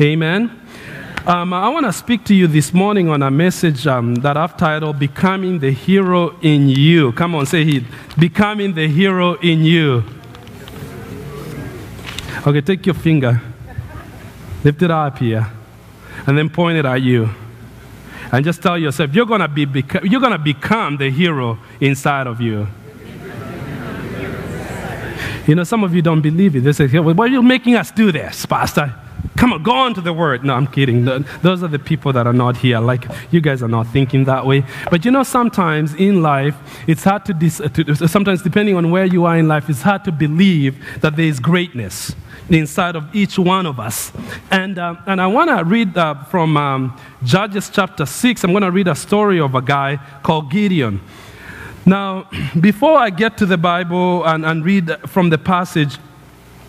Amen. Um, I want to speak to you this morning on a message um, that I've titled Becoming the Hero in You. Come on, say it. Becoming the Hero in You. Okay, take your finger, lift it up here, and then point it at you. And just tell yourself, you're going to be, beca- you're gonna become the hero inside of you. You know, some of you don't believe it. They say, why are you making us do this, Pastor? Come on, go on to the word. No, I'm kidding. Those are the people that are not here. Like, you guys are not thinking that way. But you know, sometimes in life, it's hard to, dis- to sometimes depending on where you are in life, it's hard to believe that there is greatness inside of each one of us. And, uh, and I want to read uh, from um, Judges chapter 6. I'm going to read a story of a guy called Gideon. Now, before I get to the Bible and, and read from the passage,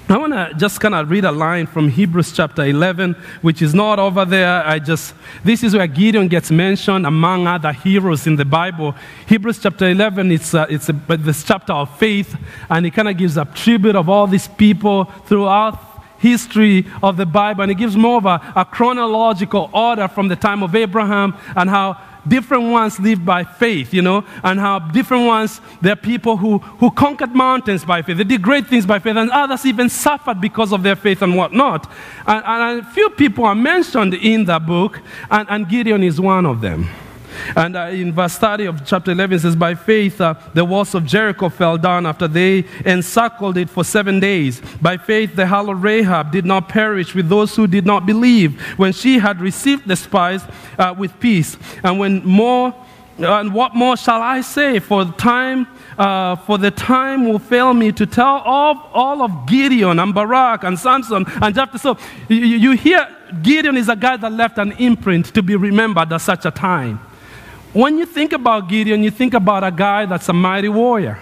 I want to just kind of read a line from Hebrews chapter 11, which is not over there. I just, this is where Gideon gets mentioned among other heroes in the Bible. Hebrews chapter 11, it's, a, it's a, this chapter of faith, and it kind of gives a tribute of all these people throughout history of the Bible, and it gives more of a, a chronological order from the time of Abraham and how different ones live by faith, you know, and how different ones, there are people who, who conquered mountains by faith. They did great things by faith, and others even suffered because of their faith and whatnot. And, and a few people are mentioned in the book, and, and Gideon is one of them. And uh, in verse 30 of chapter 11 says, By faith uh, the walls of Jericho fell down after they encircled it for seven days. By faith the harlot Rahab did not perish with those who did not believe when she had received the spies uh, with peace. And when more, and what more shall I say? For the time uh, for the time will fail me to tell of all of Gideon and Barak and Samson and Jephthah. So you, you hear Gideon is a guy that left an imprint to be remembered at such a time. When you think about Gideon, you think about a guy that's a mighty warrior,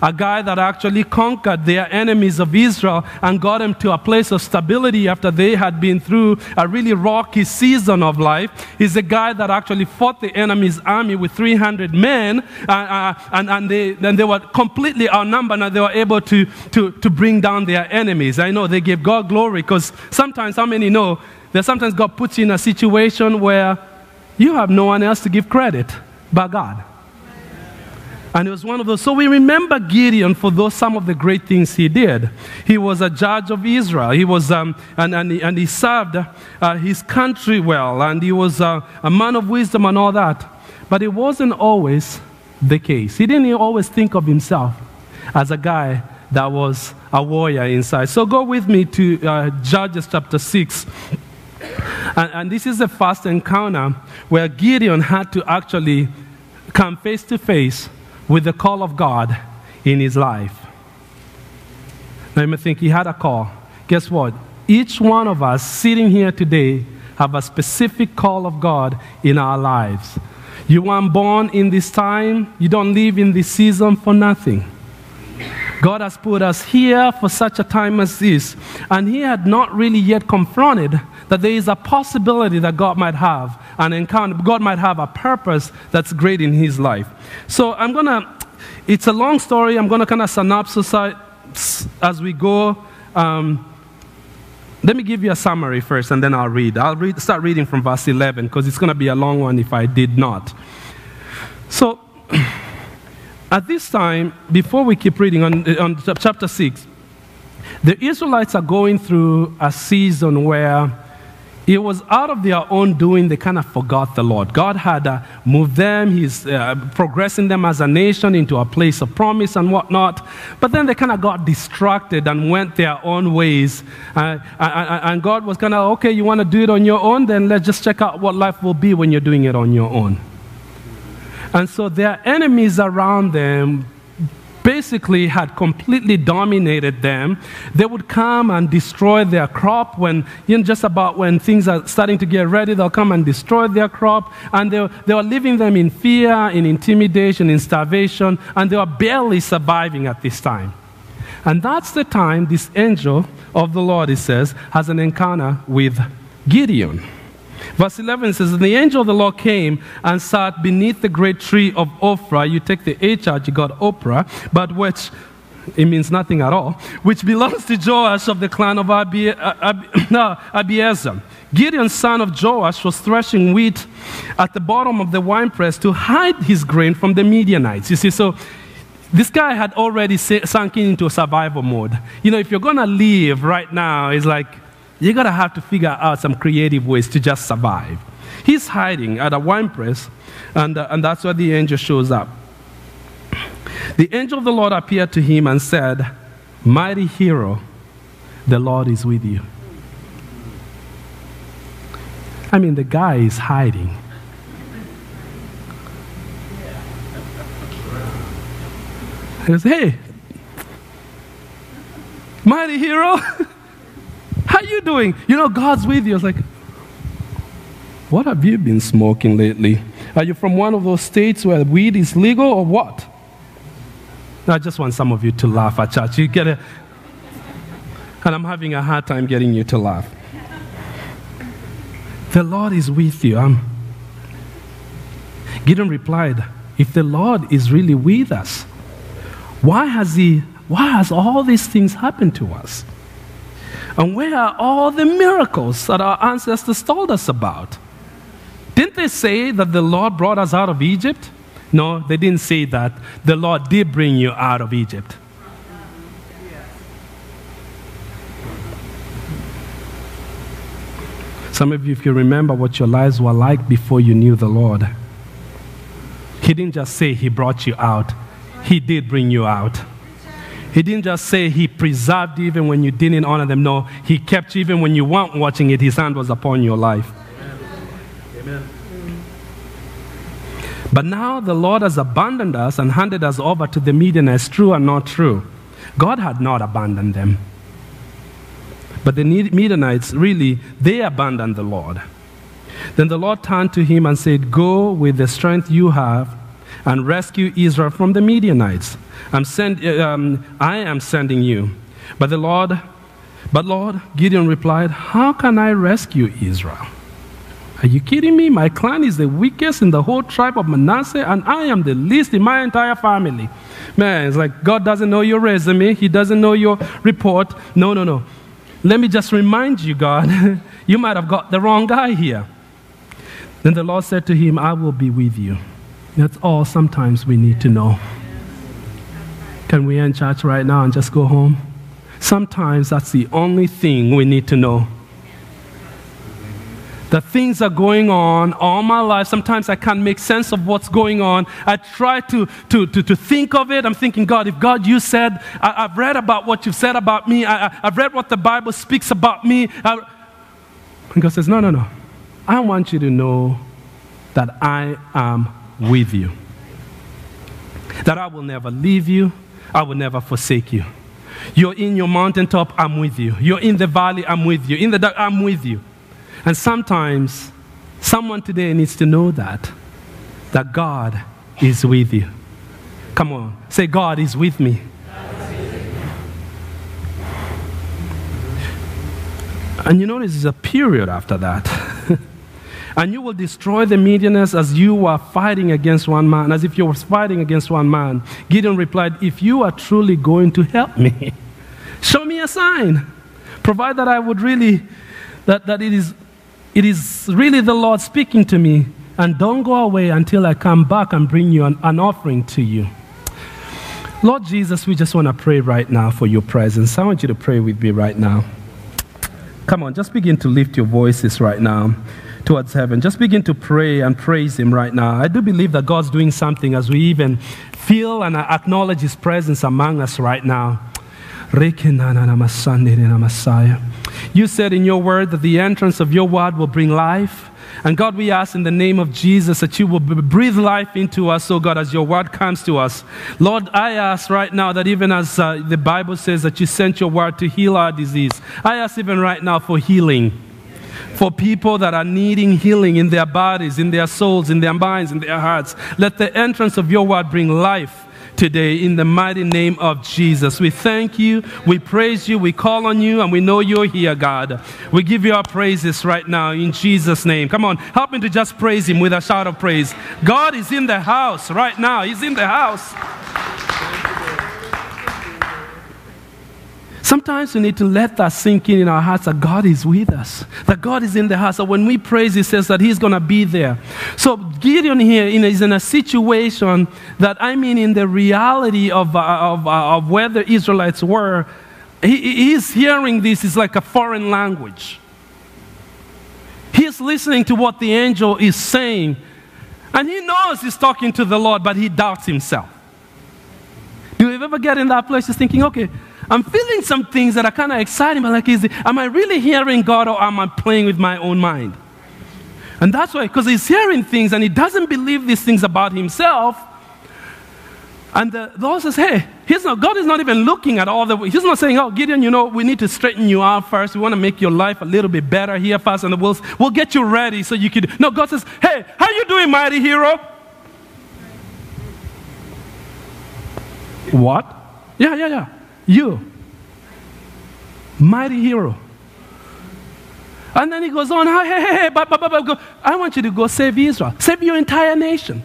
a guy that actually conquered their enemies of Israel and got them to a place of stability after they had been through a really rocky season of life. He's a guy that actually fought the enemy's army with 300 men, uh, uh, and, and, they, and they were completely outnumbered, and they were able to, to, to bring down their enemies. I know they gave God glory because sometimes, how many know that sometimes God puts you in a situation where you have no one else to give credit but God. And it was one of those. So we remember Gideon for those some of the great things he did. He was a judge of Israel. He was, um, and, and, he, and he served uh, his country well, and he was uh, a man of wisdom and all that. But it wasn't always the case. He didn't always think of himself as a guy that was a warrior inside. So go with me to uh, Judges chapter 6. And, and this is the first encounter where Gideon had to actually come face to face with the call of God in his life. Now you may think he had a call. Guess what? Each one of us sitting here today have a specific call of God in our lives. You weren't born in this time, you don't live in this season for nothing. God has put us here for such a time as this. And he had not really yet confronted that there is a possibility that God might have an encounter, God might have a purpose that's great in his life. So I'm going to, it's a long story. I'm going to kind of synopsis as we go. Um, let me give you a summary first and then I'll read. I'll read, start reading from verse 11 because it's going to be a long one if I did not. So, at this time, before we keep reading on, on chapter 6, the Israelites are going through a season where it was out of their own doing they kind of forgot the Lord. God had uh, moved them, He's uh, progressing them as a nation into a place of promise and whatnot. But then they kind of got distracted and went their own ways. Uh, and God was kind of, okay, you want to do it on your own? Then let's just check out what life will be when you're doing it on your own. And so their enemies around them basically had completely dominated them. They would come and destroy their crop when, you know, just about when things are starting to get ready, they'll come and destroy their crop. And they, they were leaving them in fear, in intimidation, in starvation, and they were barely surviving at this time. And that's the time this angel of the Lord, it says, has an encounter with Gideon. Verse 11 says, And The angel of the Lord came and sat beneath the great tree of Ophrah. You take the H out, you got Oprah, but which it means nothing at all, which belongs to Joash of the clan of Abi, uh, Abiezer. Gideon, son of Joash, was threshing wheat at the bottom of the winepress to hide his grain from the Midianites. You see, so this guy had already sunk into survival mode. You know, if you're going to leave right now, it's like you're going to have to figure out some creative ways to just survive. He's hiding at a winepress, and, uh, and that's where the angel shows up. The angel of the Lord appeared to him and said, Mighty hero, the Lord is with you. I mean, the guy is hiding. He goes, Hey, mighty hero, how you doing? You know, God's with you. I was like, What have you been smoking lately? Are you from one of those states where weed is legal or what? I just want some of you to laugh at church. You get it? And I'm having a hard time getting you to laugh. The Lord is with you. Um, Gideon replied, If the Lord is really with us, why has He, why has all these things happened to us? And where are all the miracles that our ancestors told us about? Didn't they say that the Lord brought us out of Egypt? No, they didn't say that. The Lord did bring you out of Egypt. Some of you, if you remember what your lives were like before you knew the Lord, He didn't just say He brought you out, He did bring you out. He didn't just say He preserved even when you didn't honor them. No, He kept you even when you weren't watching it. His hand was upon your life. Amen. But now the Lord has abandoned us and handed us over to the Midianites. True and not true? God had not abandoned them. But the Midianites, really, they abandoned the Lord. Then the Lord turned to him and said, Go with the strength you have and rescue Israel from the Midianites. I'm send, um, I am sending you. But the Lord, but Lord, Gideon replied, How can I rescue Israel? Are you kidding me? My clan is the weakest in the whole tribe of Manasseh, and I am the least in my entire family. Man, it's like God doesn't know your resume, He doesn't know your report. No, no, no. Let me just remind you, God, you might have got the wrong guy here. Then the Lord said to him, I will be with you. That's all sometimes we need to know. Can we end church right now and just go home? Sometimes that's the only thing we need to know that things are going on all my life. Sometimes I can't make sense of what's going on. I try to, to, to, to think of it. I'm thinking, God, if God, you said, I, have read about what you've said about me, I, have read what the Bible speaks about me. I, and God says, No, no, no. I want you to know that I am with you, that I will never leave you, I will never forsake you. You're in your mountaintop, I'm with you. You're in the valley, I'm with you. In the dark, I'm with you. And sometimes someone today needs to know that, that God is with you. Come on, say, God is with me. And you notice there's a period after that. And you will destroy the Midianites as you were fighting against one man, as if you were fighting against one man. Gideon replied, If you are truly going to help me, show me a sign. Provide that I would really, that, that it is it is really the Lord speaking to me. And don't go away until I come back and bring you an, an offering to you. Lord Jesus, we just want to pray right now for your presence. I want you to pray with me right now. Come on, just begin to lift your voices right now towards heaven. Just begin to pray and praise Him right now. I do believe that God's doing something as we even feel and acknowledge His presence among us right now. You said in your word that the entrance of your word will bring life. And God, we ask in the name of Jesus that you will breathe life into us, oh God, as your word comes to us. Lord, I ask right now that even as uh, the Bible says that you sent your word to heal our disease, I ask even right now for healing. For people that are needing healing in their bodies, in their souls, in their minds, in their hearts, let the entrance of your word bring life today in the mighty name of Jesus. We thank you, we praise you, we call on you, and we know you're here, God. We give you our praises right now in Jesus' name. Come on, help me to just praise Him with a shout of praise. God is in the house right now, He's in the house. Sometimes we need to let that sink in in our hearts that God is with us, that God is in the house. So when we praise, He says that He's going to be there. So Gideon here is in a situation that, I mean, in the reality of, uh, of, uh, of where the Israelites were, he, he's hearing this is like a foreign language. He's listening to what the angel is saying, and he knows he's talking to the Lord, but he doubts himself. Do you ever get in that place, just thinking, okay, I'm feeling some things that are kind of exciting, but like, is it, am I really hearing God or am I playing with my own mind? And that's why, because he's hearing things and he doesn't believe these things about himself. And the, Lord says, hey, he's not, God is not even looking at all the, he's not saying, oh, Gideon, you know, we need to straighten you out first. We want to make your life a little bit better here first, and we'll, we'll get you ready so you could. No, God says, hey, how you doing, mighty hero? What? Yeah, yeah, yeah. You. Mighty hero. And then he goes on, hey, hey, hey, I want you to go save Israel, save your entire nation.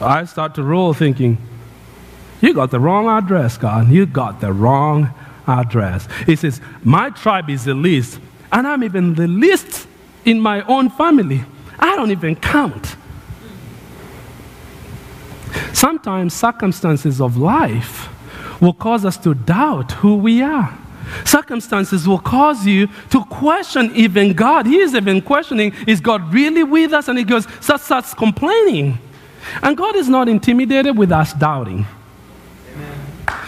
I start to roll thinking, you got the wrong address, God. You got the wrong address. He says, My tribe is the least, and I'm even the least in my own family. I don't even count. Sometimes circumstances of life will cause us to doubt who we are. Circumstances will cause you to question even God. He is even questioning, is God really with us? And he goes, starts, starts complaining. And God is not intimidated with us doubting.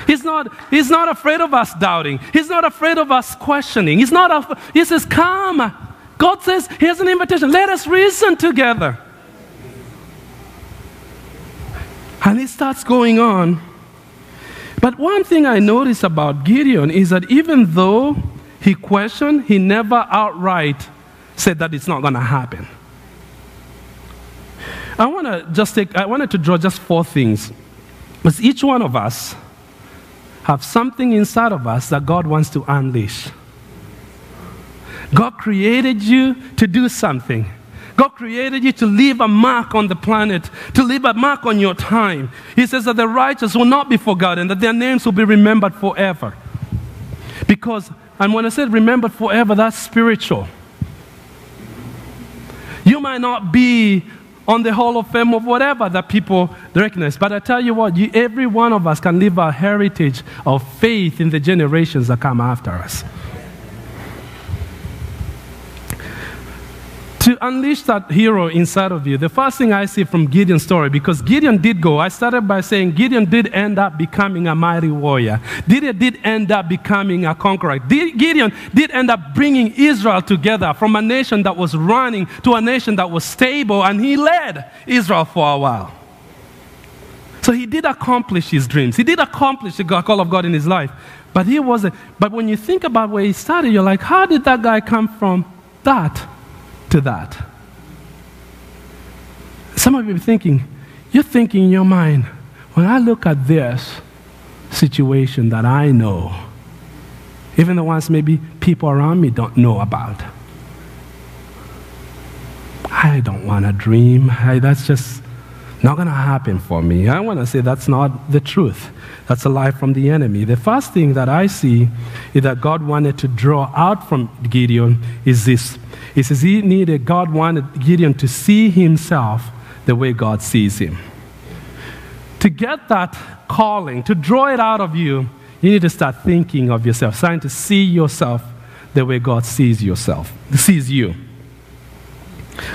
He's not, he's not afraid of us doubting. He's not afraid of us questioning. He's not, af- he says, Come. God says, Here's an invitation. Let us reason together. And it starts going on. But one thing I notice about Gideon is that even though he questioned, he never outright said that it's not going to happen. I want to just take, I wanted to draw just four things. Because each one of us have something inside of us that God wants to unleash. God created you to do something. God created you to leave a mark on the planet, to leave a mark on your time. He says that the righteous will not be forgotten, that their names will be remembered forever. Because, and when I said remembered forever, that's spiritual. You might not be on the Hall of Fame of whatever that people recognize. But I tell you what, you, every one of us can leave a heritage of faith in the generations that come after us. To unleash that hero inside of you, the first thing I see from Gideon's story, because Gideon did go, I started by saying Gideon did end up becoming a mighty warrior. Gideon did end up becoming a conqueror. Gideon did end up bringing Israel together from a nation that was running to a nation that was stable, and he led Israel for a while. So he did accomplish his dreams. He did accomplish the call of God in his life. But he wasn't. But when you think about where he started, you're like, how did that guy come from that? To that. Some of you are thinking, you're thinking in your mind, when I look at this situation that I know, even the ones maybe people around me don't know about, I don't want to dream. I, that's just not going to happen for me. I want to say that's not the truth. That's a lie from the enemy. The first thing that I see is that God wanted to draw out from Gideon is this. He says he needed, God wanted Gideon to see himself the way God sees him. To get that calling, to draw it out of you, you need to start thinking of yourself, starting to see yourself the way God sees yourself, sees you.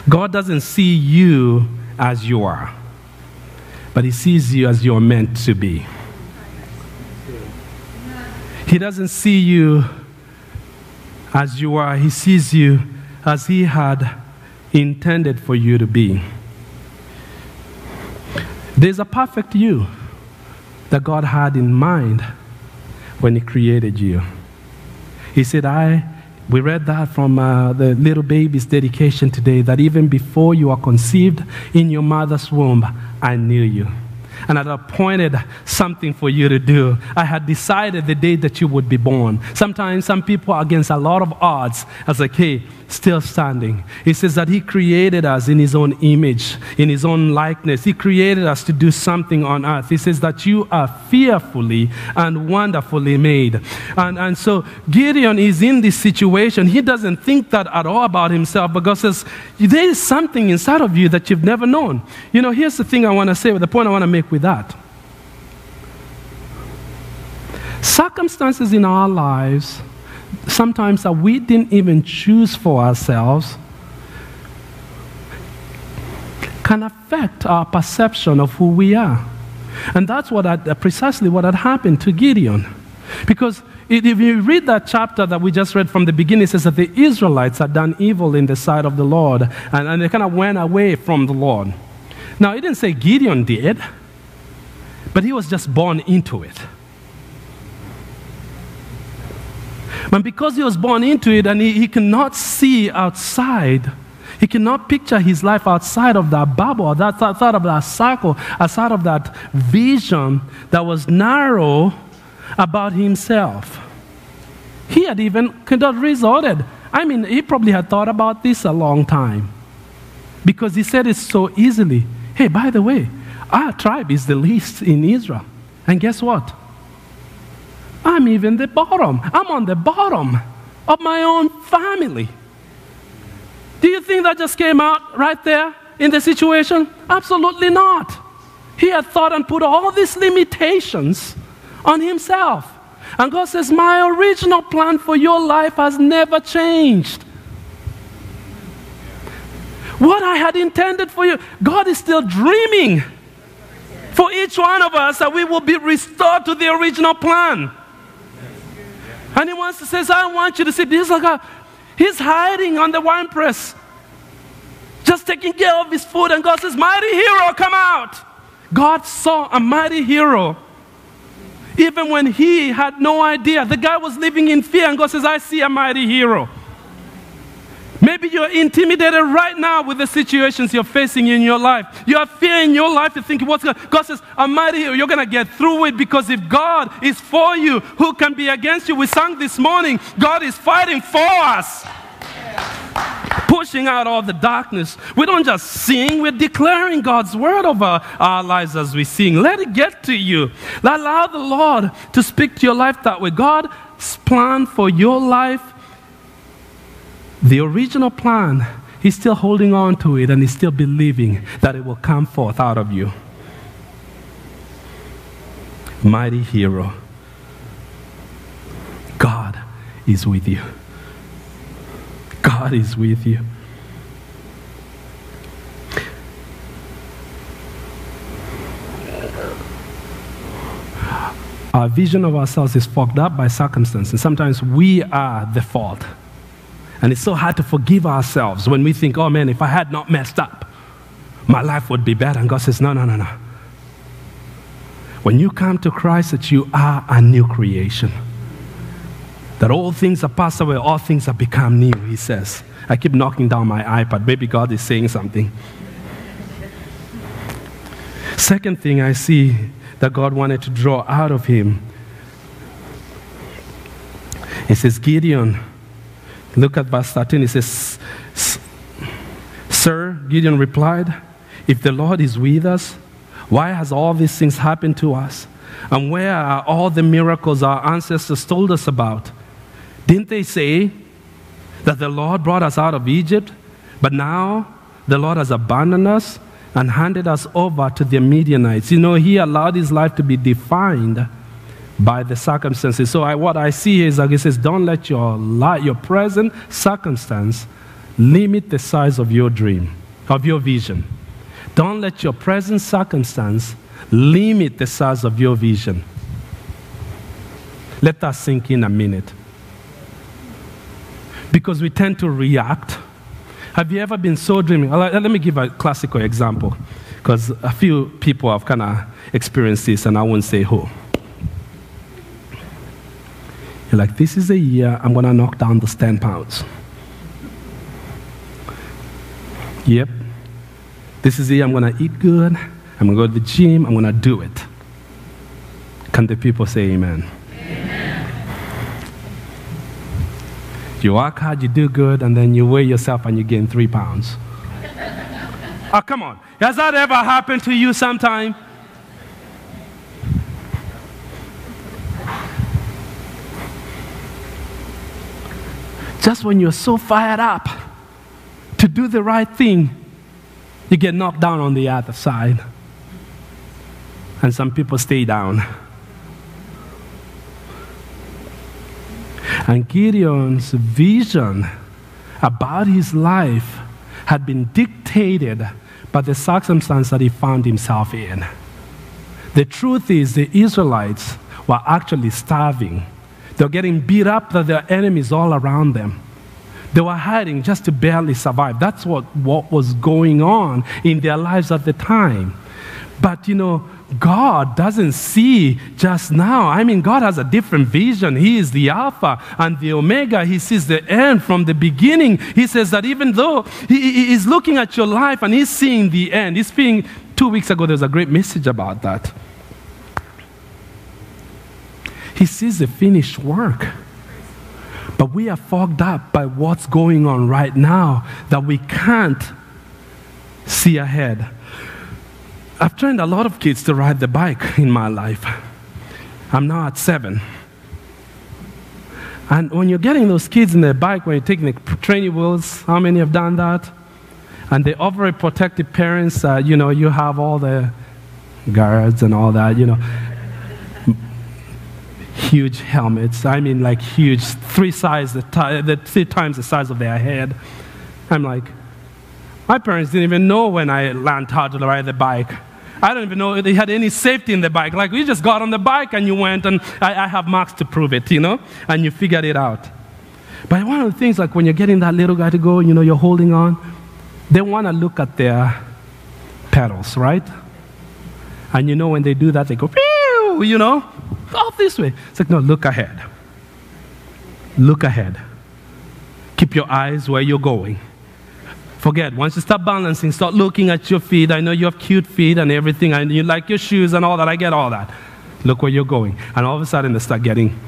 God doesn't see you as you are, but He sees you as you're meant to be. He doesn't see you as you are, He sees you as He had intended for you to be. There's a perfect you that God had in mind when He created you. He said, I, we read that from uh, the little baby's dedication today, that even before you are conceived in your mother's womb, I knew you. And I had appointed something for you to do. I had decided the day that you would be born. Sometimes some people are against a lot of odds. Was like, hey, still standing. He says that He created us in His own image, in His own likeness. He created us to do something on earth. He says that you are fearfully and wonderfully made. And, and so Gideon is in this situation. He doesn't think that at all about himself, God says, There is something inside of you that you've never known. You know, here's the thing I want to say, the point I want to make with that. Circumstances in our lives sometimes that we didn't even choose for ourselves can affect our perception of who we are. And that's what had, precisely what had happened to Gideon. Because if you read that chapter that we just read from the beginning, it says that the Israelites had done evil in the sight of the Lord, and, and they kind of went away from the Lord. Now, it didn't say Gideon did, but he was just born into it. But because he was born into it and he, he cannot see outside, he cannot picture his life outside of that bubble, that, outside of that circle, outside of that vision that was narrow about himself. He had even could have resorted. I mean, he probably had thought about this a long time because he said it so easily. Hey, by the way, our tribe is the least in Israel. And guess what? I'm even the bottom. I'm on the bottom of my own family. Do you think that just came out right there in the situation? Absolutely not. He had thought and put all these limitations on himself. And God says, My original plan for your life has never changed. What I had intended for you, God is still dreaming for each one of us that we will be restored to the original plan. And he wants to say, I want you to see this like a, he's hiding on the wine press, just taking care of his food. And God says, Mighty hero, come out. God saw a mighty hero. Even when he had no idea, the guy was living in fear, and God says, I see a mighty hero. Maybe you're intimidated right now with the situations you're facing in your life. You have fear in your life. You're thinking, what's going God says, I'm mighty here. You're going to get through it because if God is for you, who can be against you? We sang this morning, God is fighting for us. Pushing out all the darkness. We don't just sing, we're declaring God's word over our lives as we sing. Let it get to you. Allow the Lord to speak to your life that way. God's plan for your life the original plan, he's still holding on to it and he's still believing that it will come forth out of you. Mighty hero. God is with you. God is with you. Our vision of ourselves is fogged up by circumstance, And sometimes we are the fault. And it's so hard to forgive ourselves when we think, oh man, if I had not messed up, my life would be better. And God says, no, no, no, no. When you come to Christ, that you are a new creation. That all things are passed away, all things have become new, he says. I keep knocking down my iPad. Maybe God is saying something. Second thing I see that God wanted to draw out of him, he says, Gideon, Look at verse 13. It says, Sir, Gideon replied, If the Lord is with us, why has all these things happened to us? And where are all the miracles our ancestors told us about? Didn't they say that the Lord brought us out of Egypt, but now the Lord has abandoned us and handed us over to the Midianites? You know, He allowed His life to be defined by the circumstances. So I, what I see is like it says, don't let your, life, your present circumstance limit the size of your dream, of your vision. Don't let your present circumstance limit the size of your vision. Let that sink in a minute. Because we tend to react. Have you ever been so dreaming? Let me give a classical example, because a few people have kind of experienced this, and I won't say who. You're like, this is the year I'm going to knock down those 10 pounds. Yep. This is the year I'm going to eat good. I'm going to go to the gym. I'm going to do it. Can the people say amen? You work hard, you do good, and then you weigh yourself and you gain three pounds. oh, come on. Has that ever happened to you sometime? Just when you're so fired up to do the right thing, you get knocked down on the other side. And some people stay down. And Gideon's vision about his life had been dictated by the circumstance that he found himself in. The truth is, the Israelites were actually starving. They were getting beat up by their enemies all around them. They were hiding just to barely survive. That's what, what was going on in their lives at the time. But you know, God doesn't see just now. I mean, God has a different vision. He is the Alpha and the Omega. He sees the end from the beginning. He says that even though He is looking at your life and He's seeing the end, He's seeing, two weeks ago, there was a great message about that. He sees the finished work. But we are fogged up by what's going on right now that we can't see ahead. I've trained a lot of kids to ride the bike in my life. I'm now at seven. And when you're getting those kids in the bike, when you're taking the training wheels, how many have done that? And the overprotective parents, uh, you know, you have all the guards and all that, you know, huge helmets. I mean, like huge, three size, three times the size of their head. I'm like, my parents didn't even know when I learned how to ride the bike. I don't even know they had any safety in the bike. Like, we just got on the bike and you went, and I, I have marks to prove it, you know? And you figured it out. But one of the things, like when you're getting that little guy to go, you know, you're holding on, they want to look at their pedals, right? And you know, when they do that, they go, You know, off this way. It's like, no, look ahead. Look ahead. Keep your eyes where you're going. Forget. Once you start balancing, start looking at your feet. I know you have cute feet and everything, and you like your shoes and all that. I get all that. Look where you're going. And all of a sudden, they start getting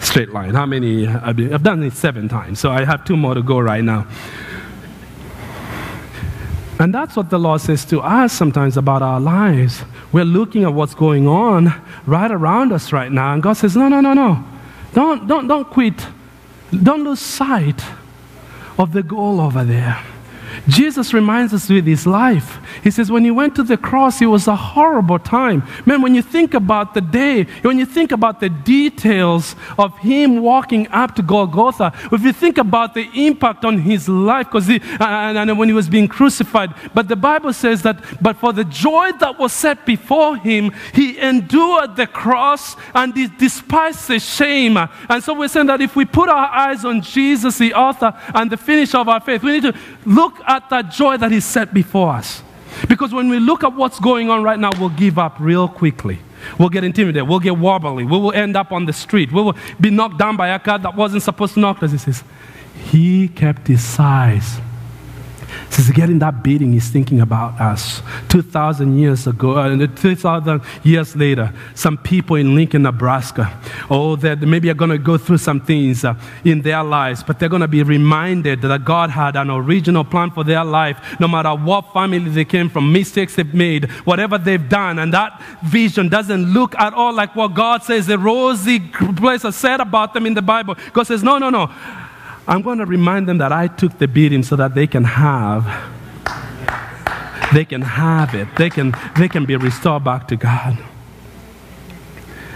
straight line. How many? I've done it seven times, so I have two more to go right now. And that's what the Lord says to us sometimes about our lives. We're looking at what's going on right around us right now, and God says, No, no, no, no. Don't, don't, don't quit. Don't lose sight of the goal over there. Jesus reminds us with his life. He says, when he went to the cross, it was a horrible time. Man, when you think about the day, when you think about the details of him walking up to Golgotha, if you think about the impact on his life, because and, and when he was being crucified, but the Bible says that, but for the joy that was set before him, he endured the cross and he despised the shame. And so we're saying that if we put our eyes on Jesus, the author and the finisher of our faith, we need to look at that joy that He set before us. Because when we look at what's going on right now, we'll give up real quickly. We'll get intimidated. We'll get wobbly. We will end up on the street. We will be knocked down by a car that wasn't supposed to knock us. He says, He kept His eyes Since getting that beating, he's thinking about us. 2,000 years ago, uh, 2,000 years later, some people in Lincoln, Nebraska, oh, that maybe are going to go through some things uh, in their lives, but they're going to be reminded that God had an original plan for their life, no matter what family they came from, mistakes they've made, whatever they've done, and that vision doesn't look at all like what God says, the rosy place is said about them in the Bible. God says, no, no, no. I'm going to remind them that I took the beating so that they can have they can have it. They can, they can be restored back to God.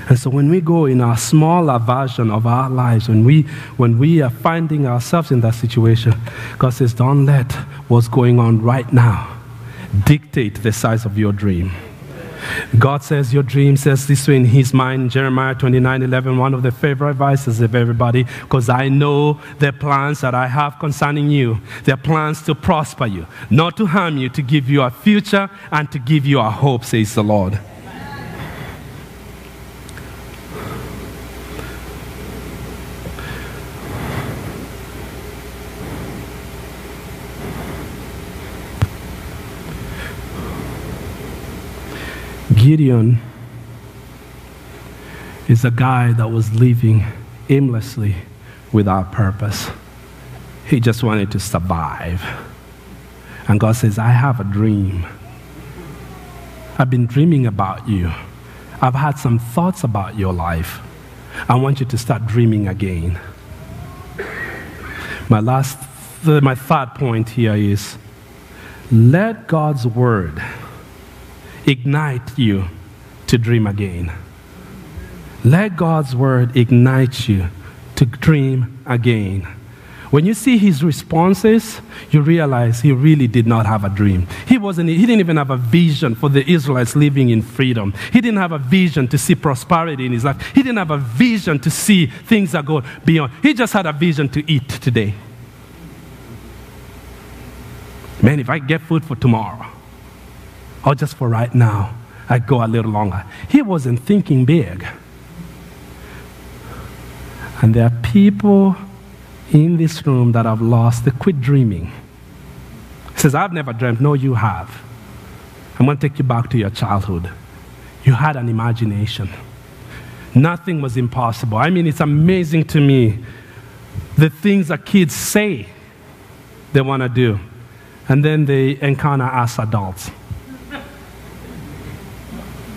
And so when we go in our smaller version of our lives, when we, when we are finding ourselves in that situation, God says, don't let what's going on right now dictate the size of your dream. God says your dream says this way in his mind, Jeremiah 29 11, one of the favorite verses of everybody, because I know the plans that I have concerning you. They're plans to prosper you, not to harm you, to give you a future and to give you a hope, says the Lord. Gideon is a guy that was living aimlessly without purpose. He just wanted to survive. And God says, I have a dream. I've been dreaming about you. I've had some thoughts about your life. I want you to start dreaming again. My last, my third point here is let God's word ignite you to dream again. Let God's word ignite you to dream again. When you see his responses, you realize he really did not have a dream. He, wasn't, he didn't even have a vision for the Israelites living in freedom. He didn't have a vision to see prosperity in his life. He didn't have a vision to see things that go beyond. He just had a vision to eat today. Man, if I get food for tomorrow, or just for right now, I go a little longer. He wasn't thinking big. And there are people in this room that have lost, they quit dreaming. He says, I've never dreamt. No, you have. I'm going to take you back to your childhood. You had an imagination. Nothing was impossible. I mean, it's amazing to me the things that kids say they want to do, and then they encounter us adults.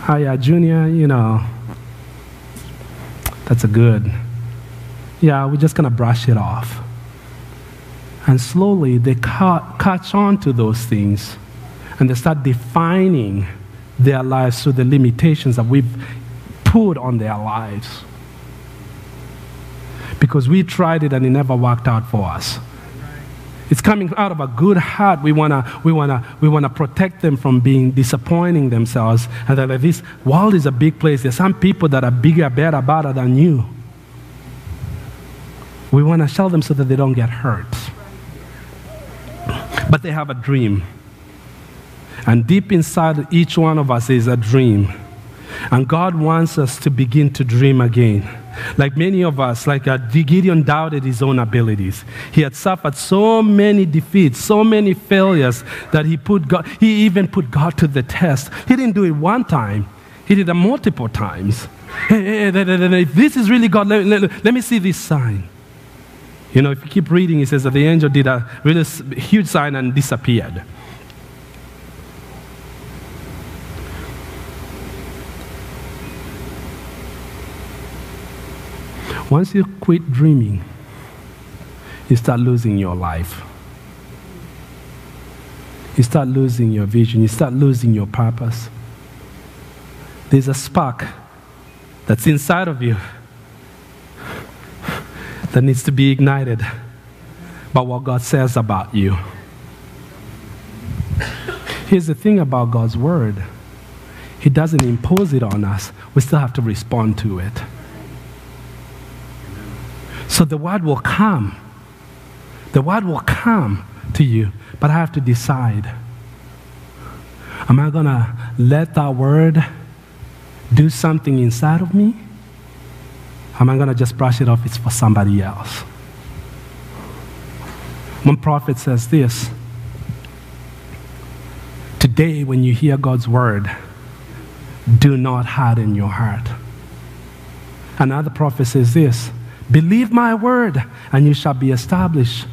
Hiya, Junior, you know, that's a good yeah, we're just going to brush it off. And slowly they ca- catch on to those things and they start defining their lives through the limitations that we've put on their lives. Because we tried it and it never worked out for us. It's coming out of a good heart. We want to we wanna, we wanna protect them from being disappointing themselves. And that this world is a big place. There's some people that are bigger, better, better than you. We want to tell them so that they don't get hurt. But they have a dream. And deep inside each one of us is a dream. And God wants us to begin to dream again. Like many of us, like uh, Gideon doubted his own abilities. He had suffered so many defeats, so many failures that he put God, he even put God to the test. He didn't do it one time, he did it multiple times. Hey, hey, hey, if this is really God, let, let, let me see this sign. You know, if you keep reading, it says that the angel did a really huge sign and disappeared. Once you quit dreaming, you start losing your life. You start losing your vision. You start losing your purpose. There's a spark that's inside of you that needs to be ignited by what God says about you. Here's the thing about God's word He doesn't impose it on us, we still have to respond to it. So the word will come. The word will come to you, but I have to decide. Am I going to let that word do something inside of me? Am I going to just brush it off? It's for somebody else. One prophet says this Today, when you hear God's word, do not harden your heart. Another prophet says this Believe my word, and you shall be established.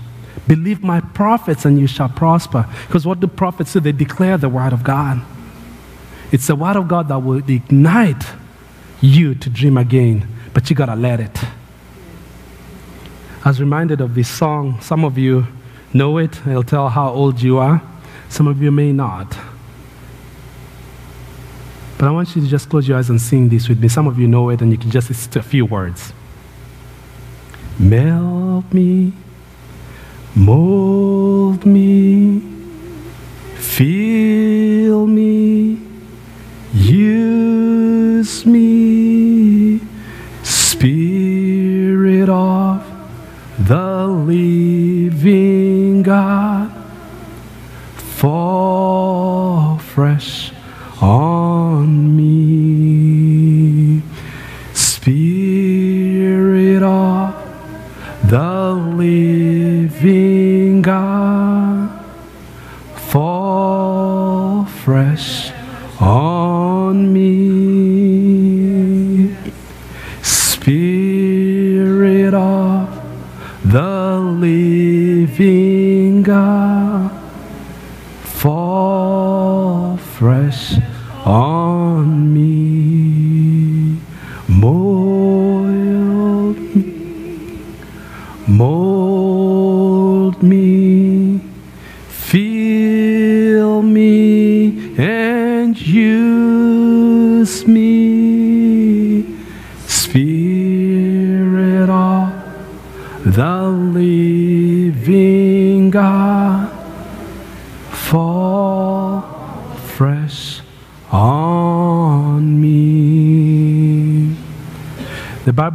Believe my prophets, and you shall prosper. Because what do prophets do? They declare the word of God. It's the word of God that will ignite you to dream again but you gotta let it. I was reminded of this song. Some of you know it, it'll tell how old you are. Some of you may not. But I want you to just close your eyes and sing this with me. Some of you know it, and you can just to a few words. Melt me, mold me, feel me, use me. Spirit of the living God, fall fresh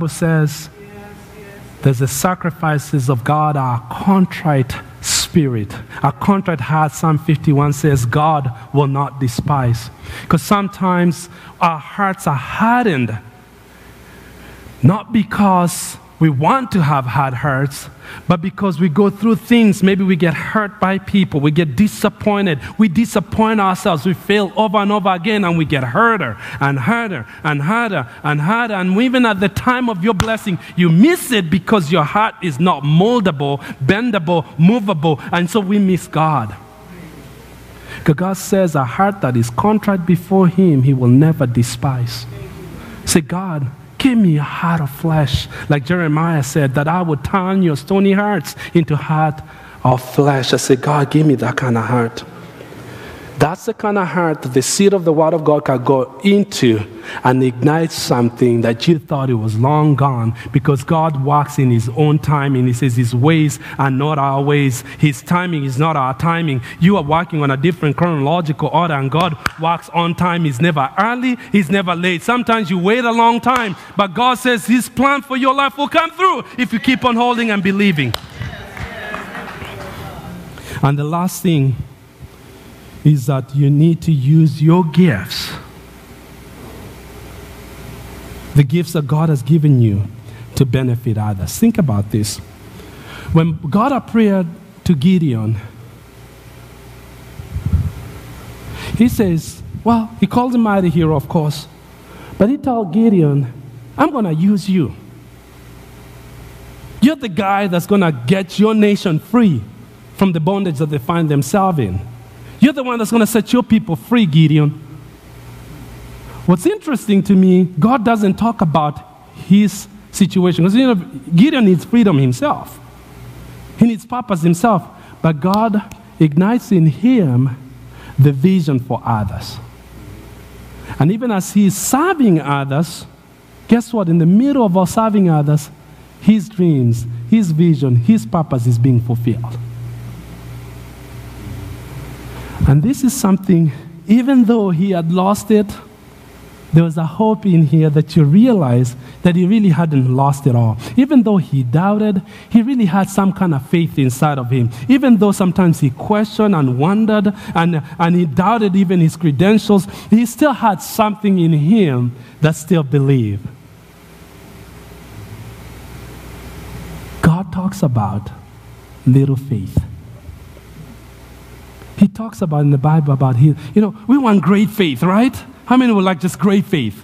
Bible says there's the sacrifices of God are contrite spirit. A contrite heart, Psalm 51 says, God will not despise. Because sometimes our hearts are hardened, not because we want to have hard hearts, but because we go through things, maybe we get hurt by people, we get disappointed, we disappoint ourselves, we fail over and over again, and we get harder and harder and harder and harder. And even at the time of your blessing, you miss it because your heart is not moldable, bendable, movable, and so we miss God. Because God says, a heart that is contrite before Him, He will never despise. Say, God, Give me a heart of flesh, like Jeremiah said, that I would turn your stony hearts into heart of flesh. I said, God, give me that kind of heart. That's the kind of heart that the seed of the Word of God can go into and ignite something that you thought it was long gone because God walks in His own timing. He says His ways are not our ways, His timing is not our timing. You are walking on a different chronological order, and God walks on time. He's never early, He's never late. Sometimes you wait a long time, but God says His plan for your life will come through if you keep on holding and believing. And the last thing, is that you need to use your gifts, the gifts that God has given you, to benefit others. Think about this. When God appeared to Gideon, he says, Well, he calls him mighty hero, of course, but he told Gideon, I'm going to use you. You're the guy that's going to get your nation free from the bondage that they find themselves in. You're the one that's going to set your people free, Gideon. What's interesting to me, God doesn't talk about his situation. Because you know, Gideon needs freedom himself, he needs purpose himself. But God ignites in him the vision for others. And even as he's serving others, guess what? In the middle of us serving others, his dreams, his vision, his purpose is being fulfilled. And this is something, even though he had lost it, there was a hope in here that you realize that he really hadn't lost it all. Even though he doubted, he really had some kind of faith inside of him. Even though sometimes he questioned and wondered and, and he doubted even his credentials, he still had something in him that still believed. God talks about little faith. He talks about in the Bible about his, you know, we want great faith, right? How many would like just great faith?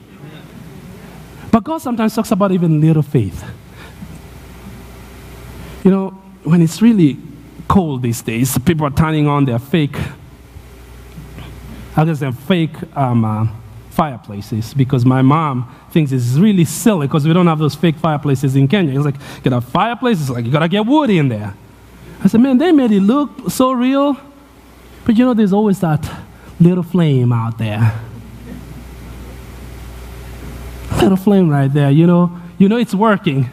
But God sometimes talks about even little faith. You know, when it's really cold these days, people are turning on their fake, I guess they're fake um, uh, fireplaces because my mom thinks it's really silly because we don't have those fake fireplaces in Kenya. It's like, get a fireplace, it's like, you gotta get wood in there. I said, man, they made it look so real. But you know, there's always that little flame out there. Little flame right there, you know. You know it's working.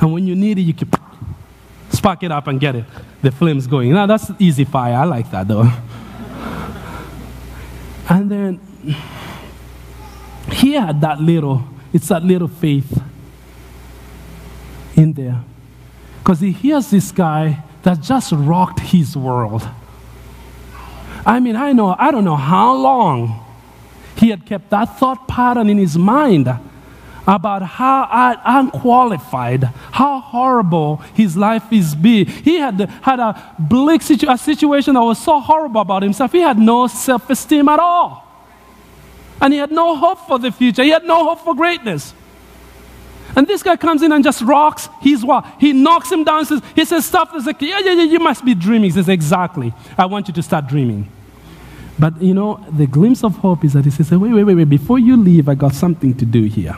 And when you need it, you can spark it up and get it. The flame's going. Now that's easy fire. I like that though. And then he had that little, it's that little faith in there. Because he hears this guy that just rocked his world. I mean, I know, I don't know how long he had kept that thought pattern in his mind about how unqualified, how horrible his life is be. He had had a bleak situ- a situation that was so horrible about himself. He had no self-esteem at all. And he had no hope for the future. He had no hope for greatness. And this guy comes in and just rocks. He's what? He knocks him down. Says, he says stuff that's like, yeah, yeah, yeah, you must be dreaming. He says, exactly. I want you to start dreaming. But you know, the glimpse of hope is that he says, wait, wait, wait, wait. Before you leave, I got something to do here.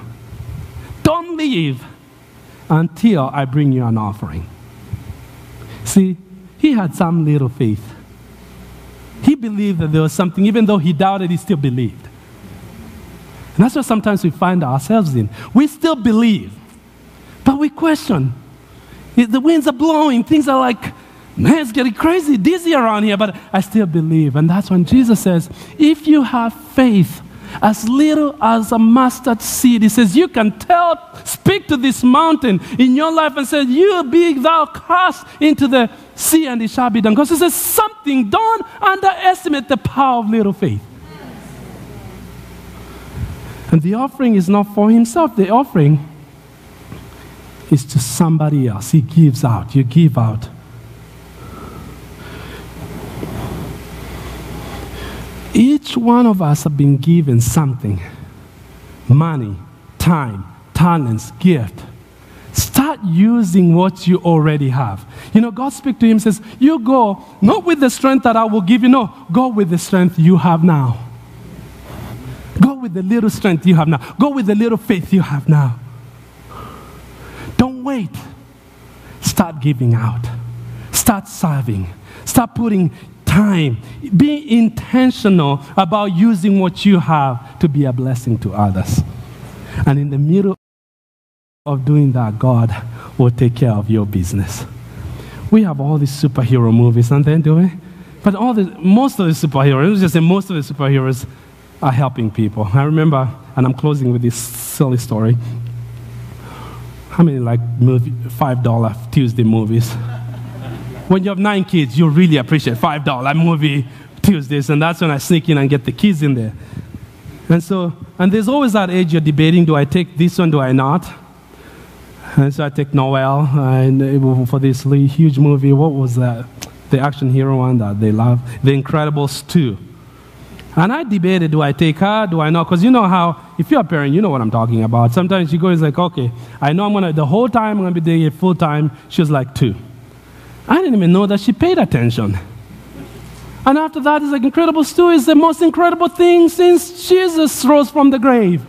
Don't leave until I bring you an offering. See, he had some little faith. He believed that there was something, even though he doubted, he still believed. And that's what sometimes we find ourselves in. We still believe, but we question. The winds are blowing, things are like, man, it's getting crazy, dizzy around here, but I still believe. And that's when Jesus says, if you have faith, as little as a mustard seed. He says, You can tell, speak to this mountain in your life and say, You be thou cast into the sea and it shall be done. Because he says, Something, don't underestimate the power of little faith. And the offering is not for himself, the offering is to somebody else. He gives out, you give out. Each one of us have been given something money, time, talents, gift. Start using what you already have. You know, God speaks to him says, You go not with the strength that I will give you, no, go with the strength you have now. Go with the little strength you have now. Go with the little faith you have now. Don't wait. Start giving out. Start serving. Start putting time. Be intentional about using what you have to be a blessing to others. And in the middle of doing that, God will take care of your business. We have all these superhero movies, and they, do we? But all the, most of the superheroes, just say most of the superheroes are helping people. I remember, and I'm closing with this silly story. How many like movie, $5 Tuesday movies? when you have nine kids, you really appreciate $5 movie Tuesdays, and that's when I sneak in and get the kids in there. And so, and there's always that age you're debating do I take this one, do I not? And so I take Noel and for this huge movie. What was that? The action hero one that they love, The Incredibles 2. And I debated do I take her, do I not? Because you know how, if you're a parent, you know what I'm talking about. Sometimes you go, it's like, okay, I know I'm going to, the whole time I'm going to be doing it full time. She was like, two. I didn't even know that she paid attention. And after that, it's like incredible 2 is the most incredible thing since Jesus rose from the grave.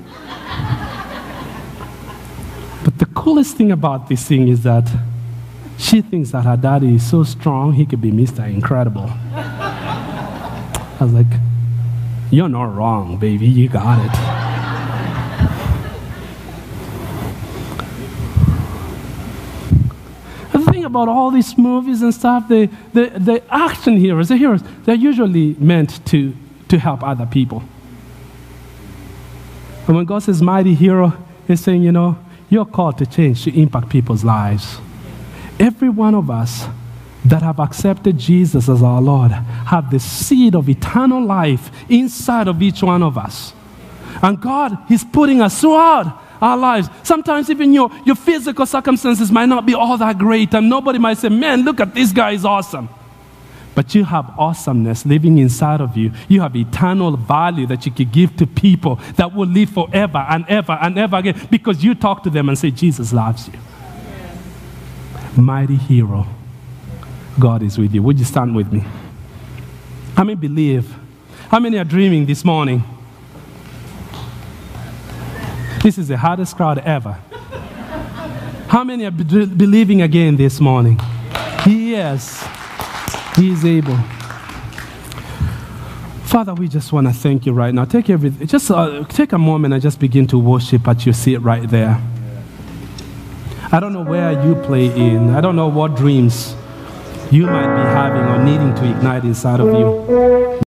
but the coolest thing about this thing is that she thinks that her daddy is so strong, he could be Mr. Incredible. I was like, You're not wrong, baby, you got it. The thing about all these movies and stuff, the, the, the action heroes, the heroes, they're usually meant to, to help other people. And when God says mighty hero, He's saying, you know, you're called to change, to impact people's lives. Every one of us that have accepted Jesus as our Lord have the seed of eternal life inside of each one of us. And God is putting us throughout our lives. Sometimes even your, your physical circumstances might not be all that great, and nobody might say, Man, look at this guy, is awesome. But you have awesomeness living inside of you. You have eternal value that you can give to people that will live forever and ever and ever again because you talk to them and say, Jesus loves you. Mighty hero, God is with you. Would you stand with me? How many believe? How many are dreaming this morning? This is the hardest crowd ever. How many are be- believing again this morning? Yes, He is able. Father, we just want to thank you right now. Take everything, just uh, take a moment and just begin to worship at your seat right there. I don't know where you play in. I don't know what dreams you might be having or needing to ignite inside of you.